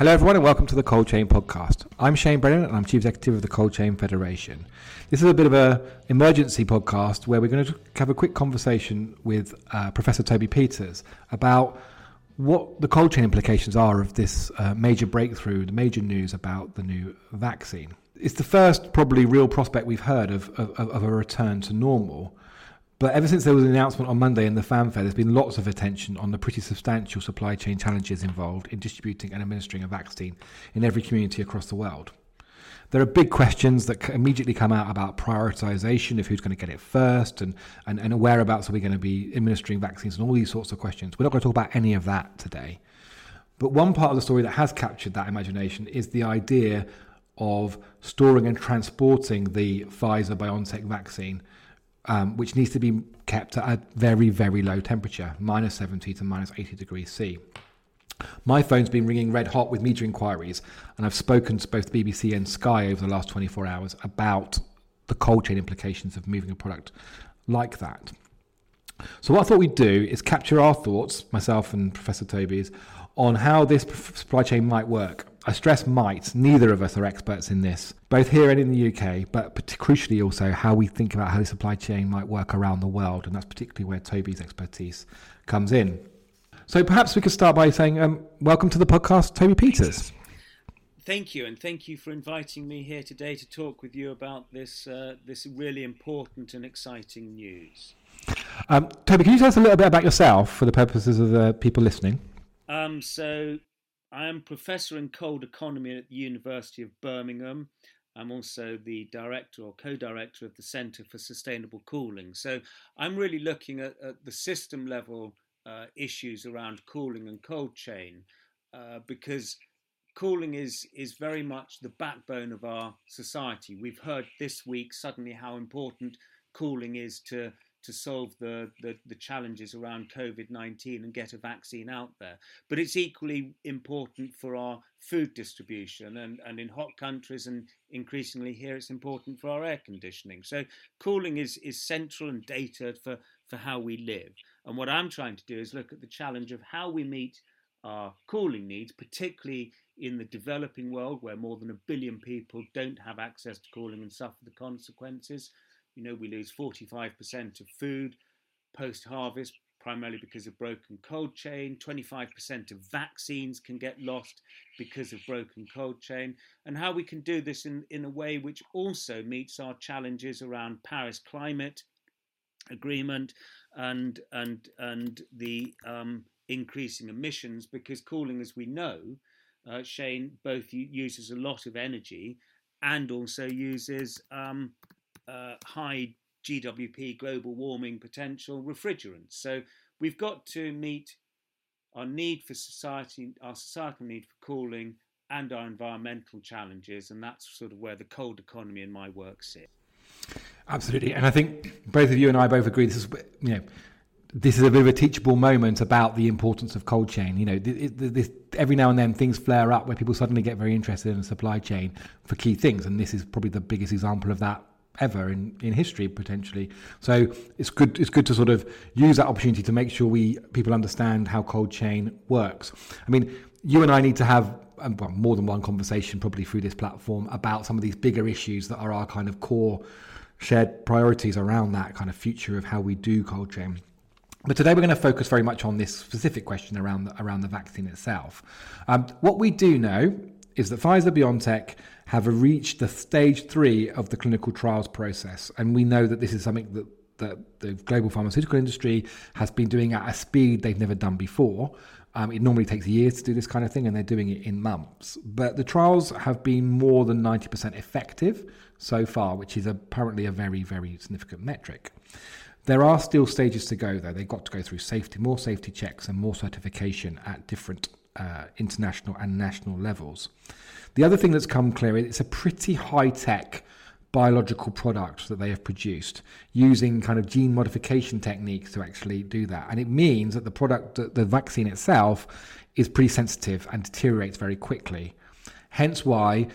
Hello, everyone, and welcome to the Cold Chain Podcast. I'm Shane Brennan, and I'm Chief Executive of the Cold Chain Federation. This is a bit of a emergency podcast where we're going to have a quick conversation with uh, Professor Toby Peters about what the cold chain implications are of this uh, major breakthrough, the major news about the new vaccine. It's the first, probably, real prospect we've heard of, of, of a return to normal. But ever since there was an announcement on Monday in the fanfare, there's been lots of attention on the pretty substantial supply chain challenges involved in distributing and administering a vaccine in every community across the world. There are big questions that immediately come out about prioritization of who's going to get it first and, and, and whereabouts are we going to be administering vaccines and all these sorts of questions. We're not going to talk about any of that today. But one part of the story that has captured that imagination is the idea of storing and transporting the Pfizer BioNTech vaccine um, which needs to be kept at a very, very low temperature, minus 70 to minus 80 degrees C. My phone's been ringing red hot with media inquiries, and I've spoken to both BBC and Sky over the last 24 hours about the cold chain implications of moving a product like that. So, what I thought we'd do is capture our thoughts, myself and Professor Toby's, on how this supply chain might work I stress might. Neither of us are experts in this, both here and in the UK, but crucially also how we think about how the supply chain might work around the world. And that's particularly where Toby's expertise comes in. So perhaps we could start by saying, um, Welcome to the podcast, Toby Peters. Thank you, and thank you for inviting me here today to talk with you about this, uh, this really important and exciting news. Um, Toby, can you tell us a little bit about yourself for the purposes of the people listening? Um, so, I am professor in cold economy at the University of Birmingham. I'm also the director or co director of the Centre for Sustainable Cooling. So I'm really looking at, at the system level uh, issues around cooling and cold chain uh, because cooling is, is very much the backbone of our society. We've heard this week suddenly how important cooling is to to solve the, the, the challenges around COVID 19 and get a vaccine out there. But it's equally important for our food distribution, and, and in hot countries, and increasingly here, it's important for our air conditioning. So, cooling is, is central and data for, for how we live. And what I'm trying to do is look at the challenge of how we meet our cooling needs, particularly in the developing world where more than a billion people don't have access to cooling and suffer the consequences. You know, we lose 45% of food post harvest, primarily because of broken cold chain. 25% of vaccines can get lost because of broken cold chain. And how we can do this in, in a way which also meets our challenges around Paris climate agreement and and and the um, increasing emissions because cooling, as we know, uh, Shane, both uses a lot of energy and also uses um, uh, high GWP global warming potential refrigerants. So we've got to meet our need for society, our societal need for cooling, and our environmental challenges, and that's sort of where the cold economy in my work sits. Absolutely, and I think both of you and I both agree. This is you know this is a bit of a teachable moment about the importance of cold chain. You know, this, every now and then things flare up where people suddenly get very interested in the supply chain for key things, and this is probably the biggest example of that ever in, in history potentially. So it's good it's good to sort of use that opportunity to make sure we people understand how cold chain works. I mean, you and I need to have um, well, more than one conversation probably through this platform about some of these bigger issues that are our kind of core shared priorities around that kind of future of how we do cold chain. But today we're going to focus very much on this specific question around the, around the vaccine itself. Um, what we do know is that Pfizer BioNTech have reached the stage three of the clinical trials process. And we know that this is something that, that the global pharmaceutical industry has been doing at a speed they've never done before. Um, it normally takes years to do this kind of thing, and they're doing it in months. But the trials have been more than 90% effective so far, which is apparently a very, very significant metric. There are still stages to go, though. They've got to go through safety, more safety checks, and more certification at different uh, international and national levels. The other thing that's come clear is it's a pretty high tech biological product that they have produced using kind of gene modification techniques to actually do that. And it means that the product, the vaccine itself, is pretty sensitive and deteriorates very quickly. Hence why,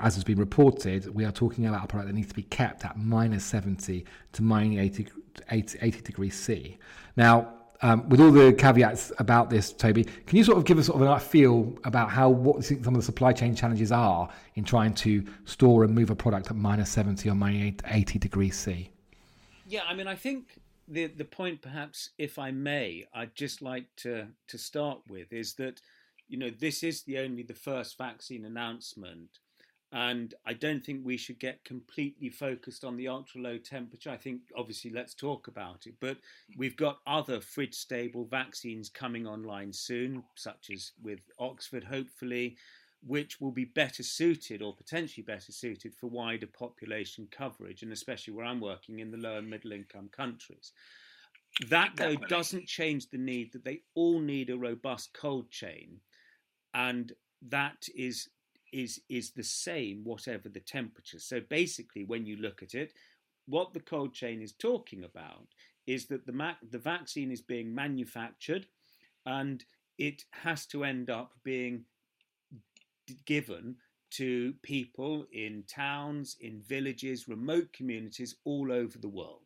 as has been reported, we are talking about a product that needs to be kept at minus 70 to minus 80, 80, 80 degrees C. Now, um, with all the caveats about this, Toby, can you sort of give us sort of a feel about how what some of the supply chain challenges are in trying to store and move a product at minus 70 or minus 80 degrees C? Yeah, I mean, I think the the point, perhaps, if I may, I'd just like to to start with is that you know this is the only the first vaccine announcement and I don't think we should get completely focused on the ultra low temperature. I think obviously let's talk about it, but we've got other fridge stable vaccines coming online soon, such as with Oxford, hopefully, which will be better suited or potentially better suited for wider population coverage, and especially where I'm working in the low and middle income countries. That, though, Definitely. doesn't change the need that they all need a robust cold chain. And that is is is the same whatever the temperature. So basically, when you look at it, what the cold chain is talking about is that the the vaccine is being manufactured, and it has to end up being given to people in towns, in villages, remote communities all over the world.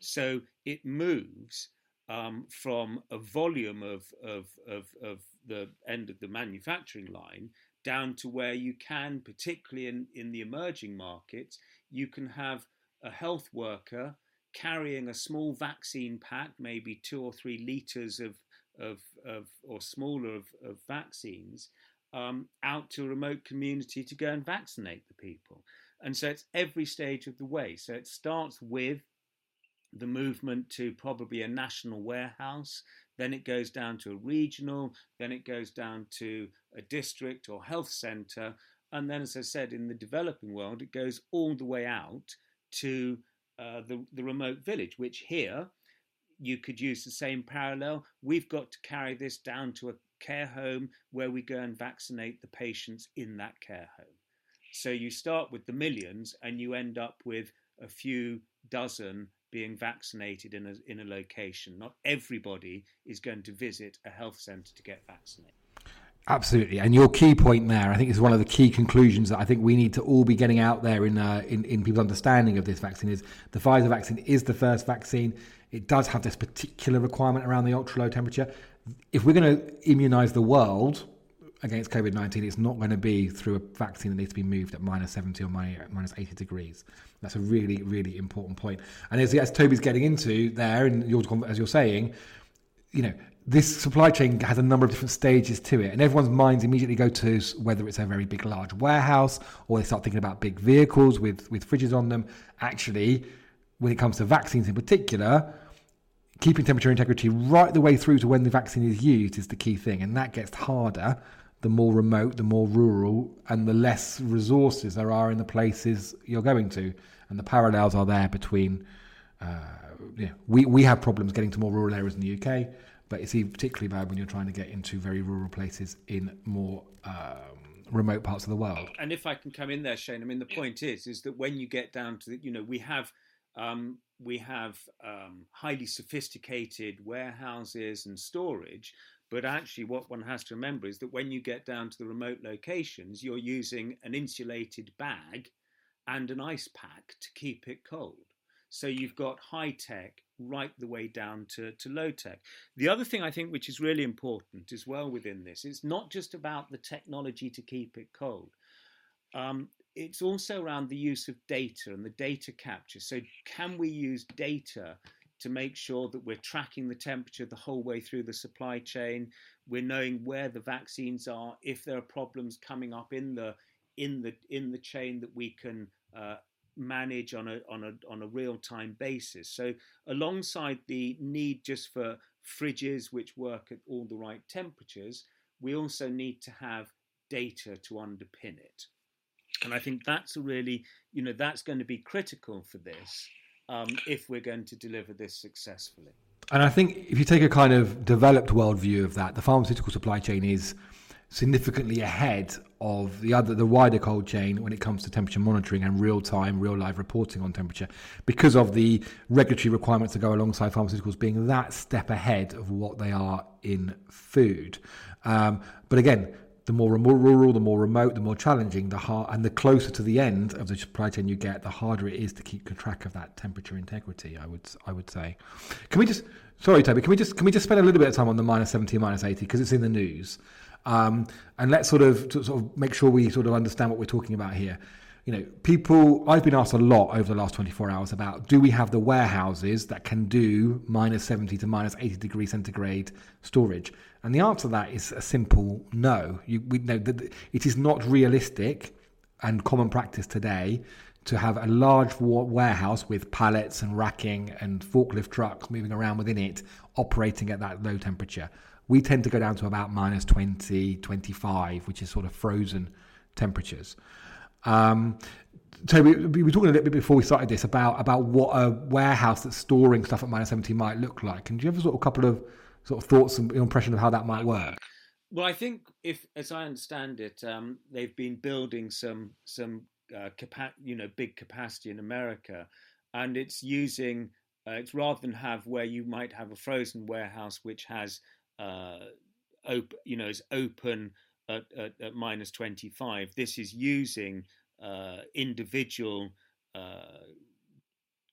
So it moves um, from a volume of, of, of, of the end of the manufacturing line down to where you can, particularly in, in the emerging markets, you can have a health worker carrying a small vaccine pack, maybe two or three liters of, of, of or smaller of, of vaccines, um, out to a remote community to go and vaccinate the people. And so it's every stage of the way. So it starts with the movement to probably a national warehouse then it goes down to a regional, then it goes down to a district or health centre, and then, as I said, in the developing world, it goes all the way out to uh, the, the remote village, which here you could use the same parallel. We've got to carry this down to a care home where we go and vaccinate the patients in that care home. So you start with the millions and you end up with a few dozen being vaccinated in a, in a location. Not everybody is going to visit a health centre to get vaccinated. Absolutely, and your key point there, I think, is one of the key conclusions that I think we need to all be getting out there in uh, in, in people's understanding of this vaccine. Is the Pfizer vaccine is the first vaccine. It does have this particular requirement around the ultra low temperature. If we're going to immunise the world, against COVID 19, it's not going to be through a vaccine that needs to be moved at minus 70 or minus 80 degrees. That's a really, really important point. And as, as Toby's getting into there, and you're, as you're saying, you know, this supply chain has a number of different stages to it, and everyone's minds immediately go to whether it's a very big, large warehouse or they start thinking about big vehicles with, with fridges on them. Actually, when it comes to vaccines in particular, keeping temperature integrity right the way through to when the vaccine is used is the key thing, and that gets harder the more remote, the more rural, and the less resources there are in the places you're going to. And the parallels are there between. Uh, yeah, we, we have problems getting to more rural areas in the UK, but it's even particularly bad when you're trying to get into very rural places in more um, remote parts of the world. And if I can come in there, Shane, I mean the point is is that when you get down to you know we have um, we have um, highly sophisticated warehouses and storage, but actually, what one has to remember is that when you get down to the remote locations, you're using an insulated bag and an ice pack to keep it cold. So you've got high tech right the way down to, to low tech. The other thing I think which is really important as well within this it's not just about the technology to keep it cold. Um, it's also around the use of data and the data capture. So, can we use data to make sure that we're tracking the temperature the whole way through the supply chain. We're knowing where the vaccines are, if there are problems coming up in the in the in the chain that we can uh, manage on a on a on a real time basis. So alongside the need just for fridges which work at all the right temperatures, we also need to have data to underpin it. And I think that's really, you know, that's going to be critical for this um, if we're going to deliver this successfully. And I think if you take a kind of developed world view of that, the pharmaceutical supply chain is significantly ahead of the other the wider cold chain when it comes to temperature monitoring and real time real live reporting on temperature because of the regulatory requirements to go alongside pharmaceuticals being that step ahead of what they are in food um, but again the more rural, the more remote, the more challenging, the hard, and the closer to the end of the supply chain you get, the harder it is to keep track of that temperature integrity. I would, I would say. Can we just, sorry, Toby, can we just, can we just spend a little bit of time on the minus seventy, minus eighty because it's in the news, um, and let's sort of, sort of make sure we sort of understand what we're talking about here you know, people, I've been asked a lot over the last 24 hours about do we have the warehouses that can do minus 70 to minus 80 degree centigrade storage? And the answer to that is a simple no. You, we know that it is not realistic and common practice today to have a large warehouse with pallets and racking and forklift trucks moving around within it operating at that low temperature. We tend to go down to about minus 20, 25, which is sort of frozen temperatures. Um, so we, we, were talking a little bit before we started this about about what a warehouse that's storing stuff at minus 70 might look like. And do you have a sort of couple of sort of thoughts and impression of how that might work? Well, I think if, as I understand it, um, they've been building some some uh, capa- you know big capacity in America, and it's using uh, it's rather than have where you might have a frozen warehouse which has uh, op- you know is open at, at, at minus 25. This is using uh, individual uh,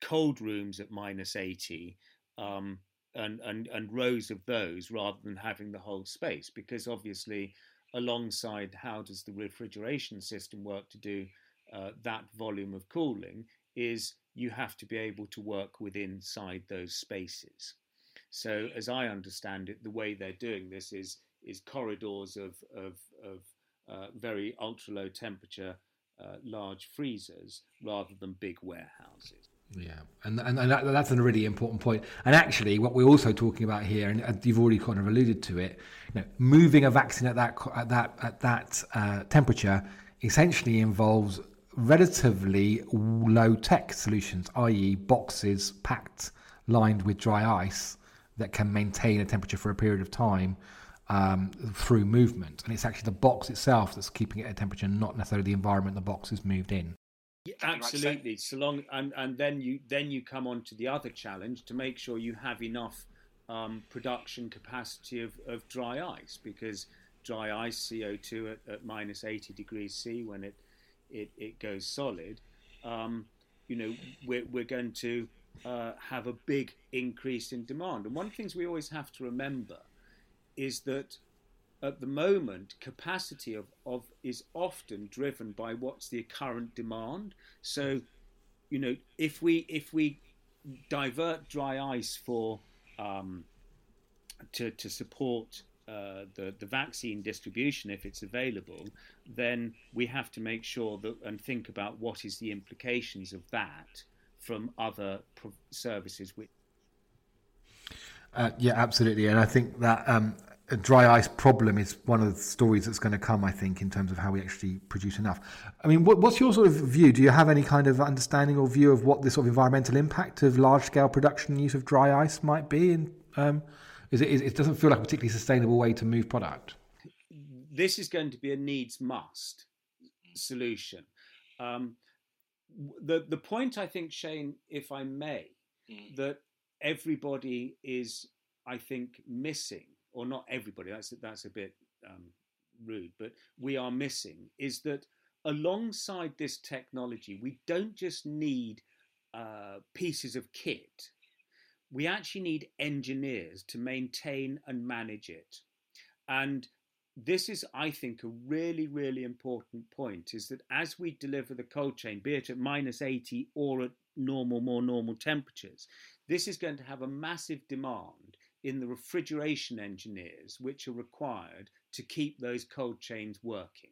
cold rooms at minus 80 um, and, and, and rows of those rather than having the whole space. Because obviously, alongside how does the refrigeration system work to do uh, that volume of cooling, is you have to be able to work within inside those spaces. So, as I understand it, the way they're doing this is is corridors of of, of uh, very ultra low temperature uh, large freezers rather than big warehouses. Yeah, and and, and that, that's a really important point. And actually, what we're also talking about here, and you've already kind of alluded to it, you know, moving a vaccine at that at that at that uh, temperature essentially involves relatively low tech solutions, i.e., boxes packed lined with dry ice that can maintain a temperature for a period of time um, through movement. And it's actually the box itself that's keeping it at temperature, not necessarily the environment the box is moved in. Yeah, absolutely. So long, and, and then you then you come on to the other challenge to make sure you have enough um, production capacity of, of dry ice because dry ice CO2 at, at minus 80 degrees C when it it, it goes solid, um, you know, we're, we're going to uh, have a big increase in demand. And one of the things we always have to remember is that at the moment capacity of, of is often driven by what's the current demand. So, you know, if we if we divert dry ice for um, to to support uh, the the vaccine distribution if it's available, then we have to make sure that and think about what is the implications of that from other services which uh, yeah, absolutely, and I think that um, a dry ice problem is one of the stories that's going to come. I think in terms of how we actually produce enough. I mean, what, what's your sort of view? Do you have any kind of understanding or view of what the sort of environmental impact of large scale production and use of dry ice might be? And um, is it, is, it doesn't feel like a particularly sustainable way to move product. This is going to be a needs must solution. Um, the the point I think, Shane, if I may, mm. that everybody is, I think, missing, or not everybody, that's, that's a bit um, rude, but we are missing, is that alongside this technology, we don't just need uh, pieces of kit, we actually need engineers to maintain and manage it. And this is, I think, a really, really important point is that as we deliver the cold chain, be it at minus 80 or at normal, more normal temperatures, this is going to have a massive demand in the refrigeration engineers which are required to keep those cold chains working.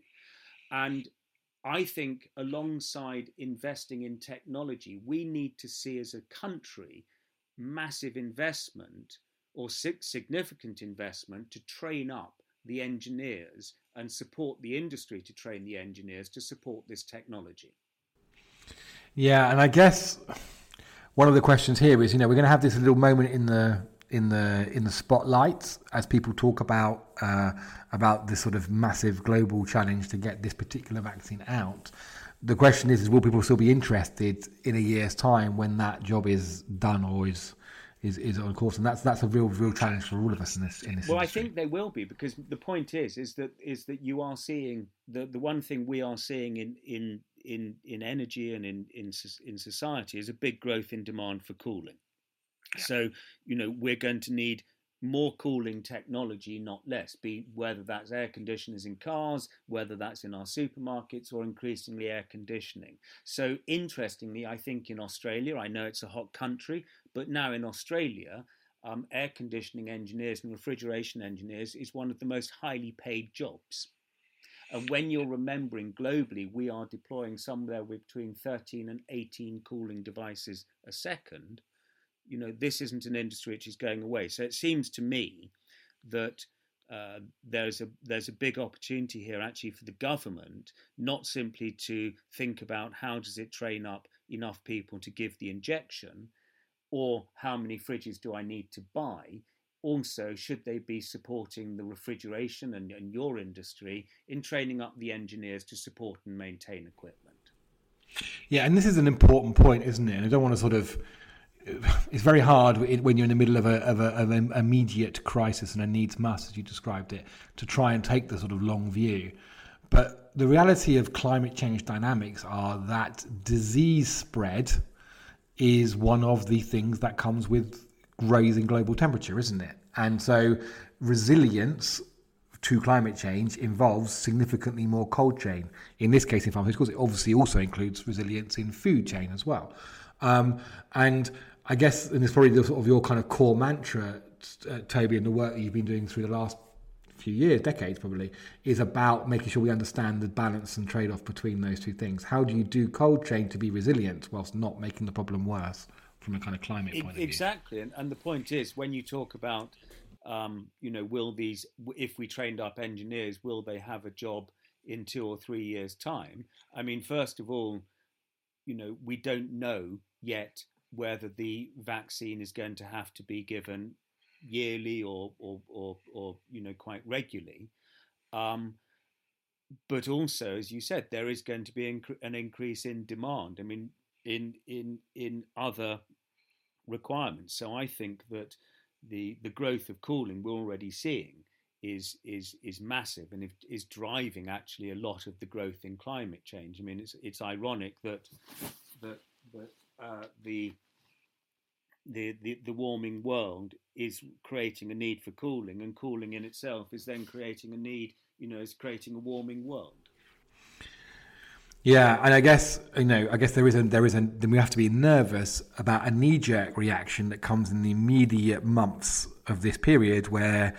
And I think alongside investing in technology, we need to see as a country massive investment or significant investment to train up the engineers and support the industry to train the engineers to support this technology. Yeah, and I guess one of the questions here is, you know, we're going to have this little moment in the in the in the spotlight as people talk about uh, about this sort of massive global challenge to get this particular vaccine out. The question is, is will people still be interested in a year's time when that job is done or is is, is on course, and that's that's a real real challenge for all of us in this in this. Well, industry. I think they will be because the point is is that is that you are seeing the the one thing we are seeing in in in in energy and in in in society is a big growth in demand for cooling. Yeah. So you know we're going to need more cooling technology, not less. Be whether that's air conditioners in cars, whether that's in our supermarkets, or increasingly air conditioning. So interestingly, I think in Australia, I know it's a hot country, but now in Australia, um, air conditioning engineers and refrigeration engineers is one of the most highly paid jobs. And when you're remembering globally, we are deploying somewhere between 13 and 18 cooling devices a second you know, this isn't an industry which is going away. So it seems to me that uh, there's a there's a big opportunity here actually for the government not simply to think about how does it train up enough people to give the injection, or how many fridges do I need to buy. Also, should they be supporting the refrigeration and, and your industry in training up the engineers to support and maintain equipment? Yeah, and this is an important point, isn't it? And I don't want to sort of it's very hard when you're in the middle of, a, of, a, of an immediate crisis and a needs must, as you described it, to try and take the sort of long view. But the reality of climate change dynamics are that disease spread is one of the things that comes with raising global temperature, isn't it? And so resilience to climate change involves significantly more cold chain. In this case, in pharmaceuticals, it obviously also includes resilience in food chain as well. Um, and I guess, and it's probably the, sort of your kind of core mantra, uh, Toby, and the work that you've been doing through the last few years, decades probably, is about making sure we understand the balance and trade off between those two things. How do you do cold chain to be resilient whilst not making the problem worse from a kind of climate point of view? Exactly. And, and the point is, when you talk about, um, you know, will these, if we trained up engineers, will they have a job in two or three years' time? I mean, first of all, you know, we don't know yet whether the vaccine is going to have to be given yearly or or or, or you know quite regularly. Um, but also, as you said, there is going to be an increase in demand. I mean, in in in other requirements. So I think that the the growth of cooling we're already seeing is is is massive and is driving actually a lot of the growth in climate change. I mean, it's it's ironic that that that uh, the the, the, the warming world is creating a need for cooling, and cooling in itself is then creating a need, you know, is creating a warming world. Yeah, and I guess you know, I guess there is a there is a then we have to be nervous about a knee jerk reaction that comes in the immediate months of this period where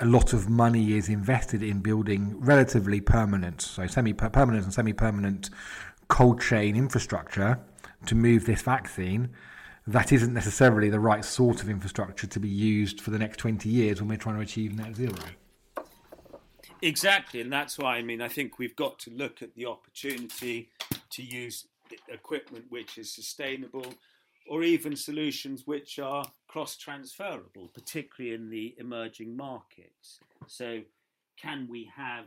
a lot of money is invested in building relatively permanent, so semi permanent and semi permanent cold chain infrastructure to move this vaccine that isn't necessarily the right sort of infrastructure to be used for the next 20 years when we're trying to achieve net zero. Exactly, and that's why I mean I think we've got to look at the opportunity to use equipment which is sustainable or even solutions which are cross transferable, particularly in the emerging markets. So, can we have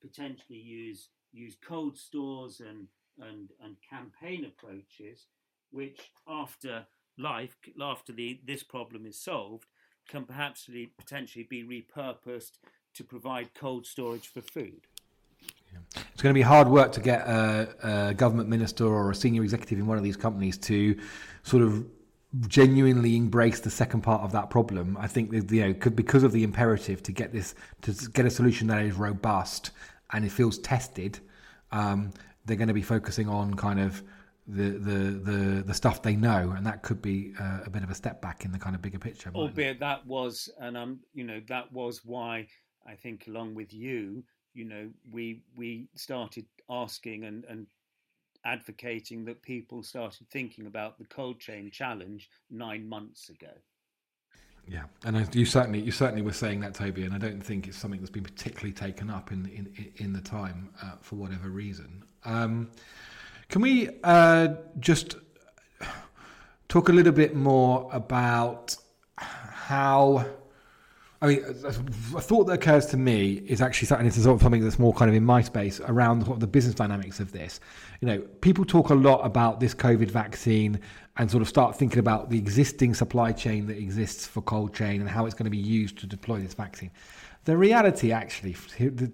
potentially use use cold stores and and, and campaign approaches which after life, after the, this problem is solved, can perhaps potentially be repurposed to provide cold storage for food. Yeah. It's going to be hard work to get a, a, government minister or a senior executive in one of these companies to sort of genuinely embrace the second part of that problem. I think that, you know because of the imperative to get this to get a solution that is robust and it feels tested. Um, they're going to be focusing on kind of the the the, the stuff they know, and that could be uh, a bit of a step back in the kind of bigger picture. Albeit that was, and um, you know, that was why I think, along with you, you know, we we started asking and and advocating that people started thinking about the cold chain challenge nine months ago. Yeah, and you certainly you certainly were saying that, Toby, and I don't think it's something that's been particularly taken up in in in the time uh, for whatever reason. Um, can we uh, just talk a little bit more about how I mean, a thought that occurs to me is actually something. This is sort of something that's more kind of in my space around sort of the business dynamics of this. You know, people talk a lot about this COVID vaccine and sort of start thinking about the existing supply chain that exists for cold chain and how it's going to be used to deploy this vaccine. The reality, actually,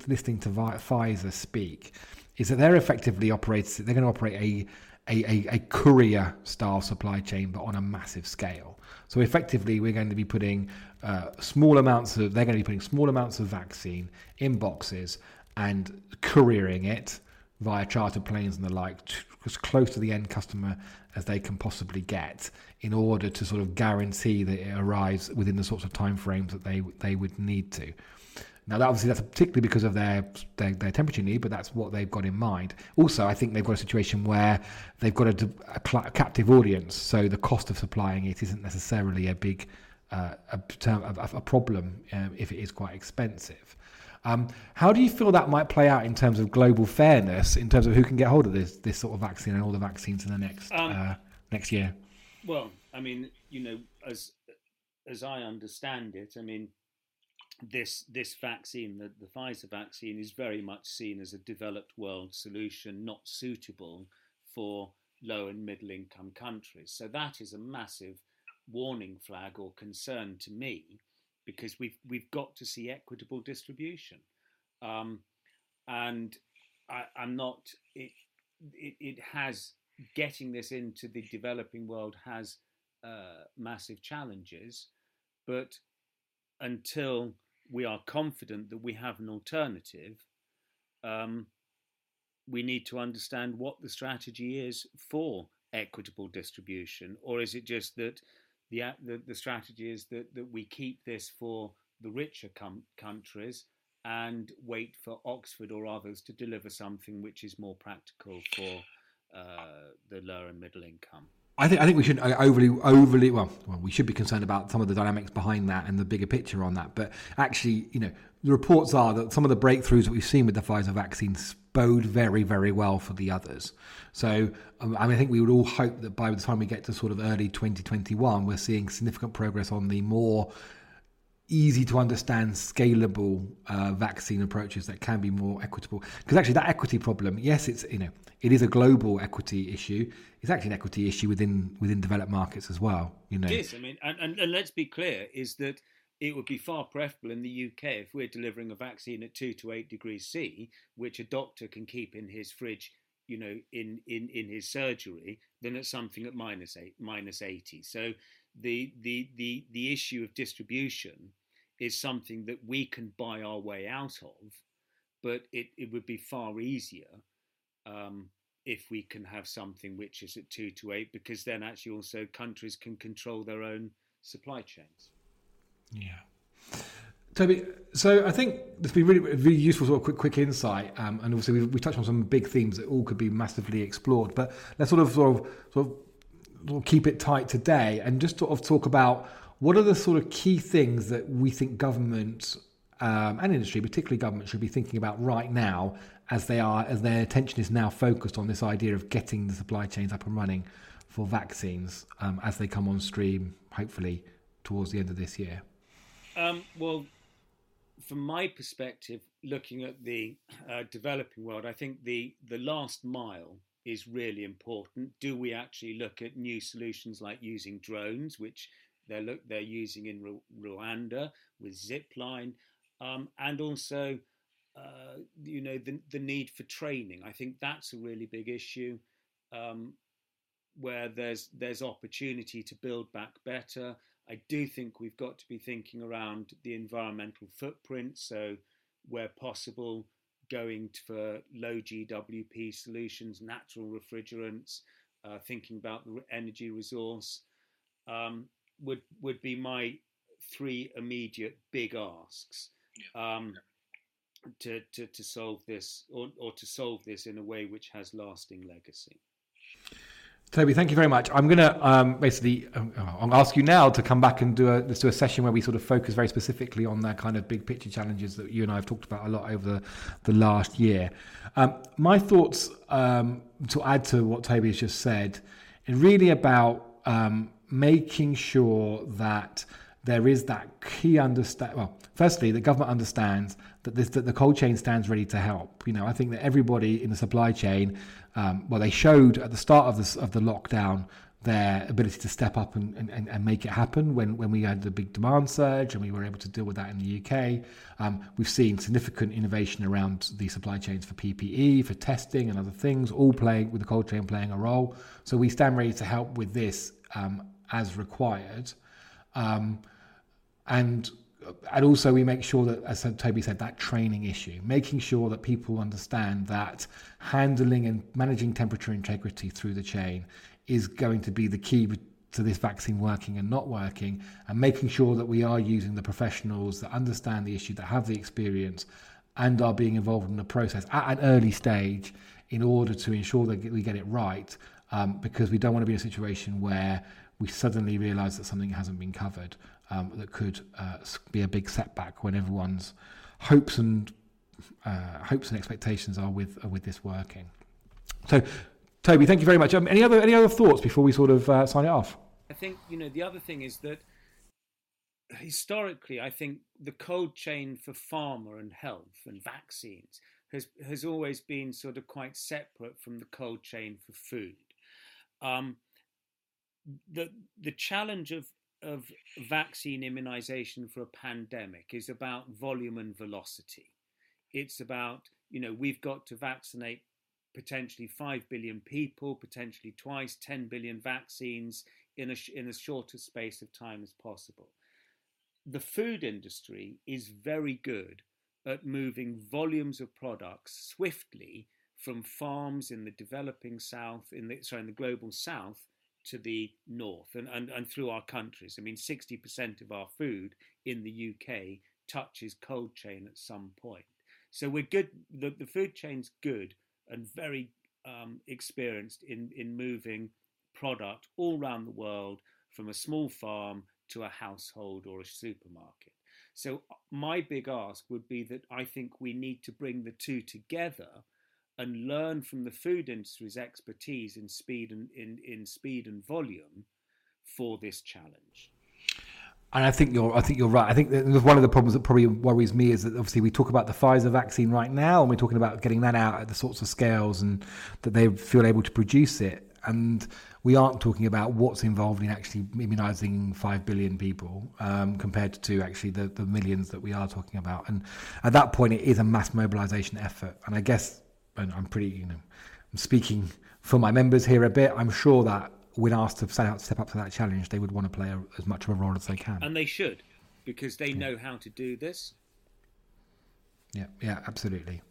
listening to Pfizer speak, is that they're effectively operates. They're going to operate a a, a, a courier style supply chain, but on a massive scale. So effectively, we're going to be putting uh, small amounts of. They're going to be putting small amounts of vaccine in boxes and couriering it via charter planes and the like as close to the end customer as they can possibly get in order to sort of guarantee that it arrives within the sorts of timeframes that they they would need to. Now, that obviously, that's particularly because of their, their, their temperature need, but that's what they've got in mind. Also, I think they've got a situation where they've got a, a, a captive audience, so the cost of supplying it isn't necessarily a big uh, a, a, problem um, if it is quite expensive. Um, how do you feel that might play out in terms of global fairness, in terms of who can get hold of this this sort of vaccine and all the vaccines in the next um, uh, next year? Well, I mean, you know, as as I understand it, I mean, this this vaccine, the, the Pfizer vaccine, is very much seen as a developed world solution, not suitable for low and middle income countries. So that is a massive warning flag or concern to me, because we've we've got to see equitable distribution, um, and I, am not. It, it it has getting this into the developing world has uh, massive challenges, but until we are confident that we have an alternative, um, we need to understand what the strategy is for equitable distribution, or is it just that the the, the strategy is that that we keep this for the richer com- countries and wait for Oxford or others to deliver something which is more practical for uh, the lower and middle income. I think I think we should overly overly well, well we should be concerned about some of the dynamics behind that and the bigger picture on that. But actually, you know, the reports are that some of the breakthroughs that we've seen with the Pfizer vaccine bode very very well for the others. So um, I mean, I think we would all hope that by the time we get to sort of early 2021, we're seeing significant progress on the more easy to understand, scalable uh, vaccine approaches that can be more equitable. Because actually, that equity problem, yes, it's you know, it is a global equity issue. It's actually an equity issue within within developed markets as well. You know, yes, I mean, and, and, and let's be clear: is that it would be far preferable in the UK if we're delivering a vaccine at two to eight degrees C, which a doctor can keep in his fridge you know in in in his surgery than at something at minus eight minus 80 so the the the the issue of distribution is something that we can buy our way out of, but it, it would be far easier um, if we can have something which is at two to eight, because then actually also countries can control their own supply chains. Yeah. Toby, so I think this has been really, really useful sort of quick, quick insight, um, and obviously we, we touched on some big themes that all could be massively explored. But let's sort of sort of sort of keep it tight today and just sort of talk about what are the sort of key things that we think government um, and industry, particularly government, should be thinking about right now as they are as their attention is now focused on this idea of getting the supply chains up and running for vaccines um, as they come on stream, hopefully towards the end of this year? Um, well, from my perspective, looking at the uh, developing world, I think the the last mile is really important. Do we actually look at new solutions like using drones, which they're look they're using in Rwanda with Zipline, um, and also uh, you know the the need for training. I think that's a really big issue um, where there's there's opportunity to build back better. I do think we've got to be thinking around the environmental footprint. So where possible, going for low GWP solutions, natural refrigerants, uh, thinking about the energy resource um, would would be my three immediate big asks um, to, to to solve this or, or to solve this in a way which has lasting legacy. Toby, thank you very much. I'm going to um, basically um, I'll ask you now to come back and do a let's do a session where we sort of focus very specifically on that kind of big picture challenges that you and I have talked about a lot over the, the last year. Um, my thoughts um, to add to what Toby has just said is really about um, making sure that there is that key understand. Well, firstly, the government understands that this that the cold chain stands ready to help. You know, I think that everybody in the supply chain, um, well, they showed at the start of the of the lockdown their ability to step up and, and, and make it happen when, when we had the big demand surge and we were able to deal with that in the UK. Um, we've seen significant innovation around the supply chains for PPE, for testing, and other things, all playing with the cold chain playing a role. So we stand ready to help with this um, as required. Um, and and also we make sure that, as Toby said, that training issue, making sure that people understand that handling and managing temperature integrity through the chain is going to be the key to this vaccine working and not working, and making sure that we are using the professionals that understand the issue, that have the experience, and are being involved in the process at an early stage in order to ensure that we get it right. Um, because we don't want to be in a situation where we suddenly realise that something hasn't been covered um, that could uh, be a big setback when everyone's hopes and uh, hopes and expectations are with are with this working. So Toby, thank you very much. Um, any other any other thoughts before we sort of uh, sign it off? I think you know the other thing is that historically, I think the cold chain for pharma and health and vaccines has has always been sort of quite separate from the cold chain for food. Um, the the challenge of of vaccine immunization for a pandemic is about volume and velocity. It's about you know we've got to vaccinate potentially 5 billion people, potentially twice 10 billion vaccines in a, in as short a space of time as possible. The food industry is very good at moving volumes of products swiftly from farms in the developing south, in the, sorry, in the global south to the north and, and, and through our countries. I mean, 60% of our food in the UK touches cold chain at some point. So we're good, the, the food chain's good and very um, experienced in, in moving product all around the world from a small farm to a household or a supermarket. So, uh, my big ask would be that I think we need to bring the two together and learn from the food industry's expertise in speed and in, in speed and volume for this challenge. And I think you're, I think you're right. I think that one of the problems that probably worries me is that obviously we talk about the Pfizer vaccine right now, and we're talking about getting that out at the sorts of scales and that they feel able to produce it. And we aren't talking about what's involved in actually immunising five billion people um, compared to actually the, the millions that we are talking about. And at that point, it is a mass mobilisation effort. And I guess, and I'm pretty, you know, I'm speaking for my members here a bit. I'm sure that when asked to step, step up to that challenge, they would want to play a, as much of a role as they can. And they should, because they yeah. know how to do this. Yeah, yeah, absolutely.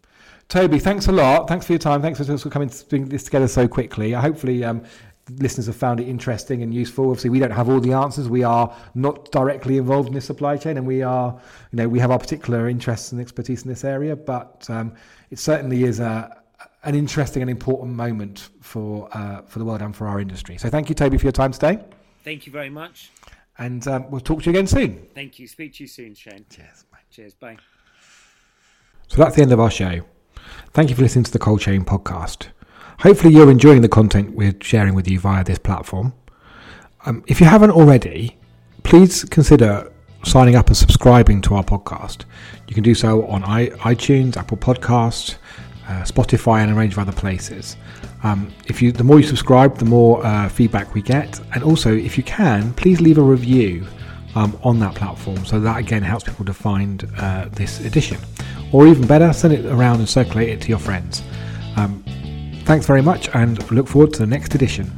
Toby, thanks a lot. Thanks for your time. Thanks for, for coming to bring this together so quickly. Hopefully, um, listeners have found it interesting and useful. Obviously, we don't have all the answers. We are not directly involved in this supply chain, and we are, you know, we have our particular interests and expertise in this area. But um, it certainly is a an interesting and important moment for uh, for the world and for our industry. So thank you, Toby, for your time today. Thank you very much. And um, we'll talk to you again soon. Thank you. Speak to you soon, Shane. Cheers. Bye. Cheers. Bye. So that's the end of our show. Thank you for listening to the Cold Chain podcast. Hopefully, you're enjoying the content we're sharing with you via this platform. Um, if you haven't already, please consider signing up and subscribing to our podcast. You can do so on iTunes, Apple Podcasts, uh, Spotify, and a range of other places. Um, if you, the more you subscribe, the more uh, feedback we get, and also if you can, please leave a review um, on that platform. So that again helps people to find uh, this edition, or even better, send it around and circulate it to your friends. Um, thanks very much, and look forward to the next edition.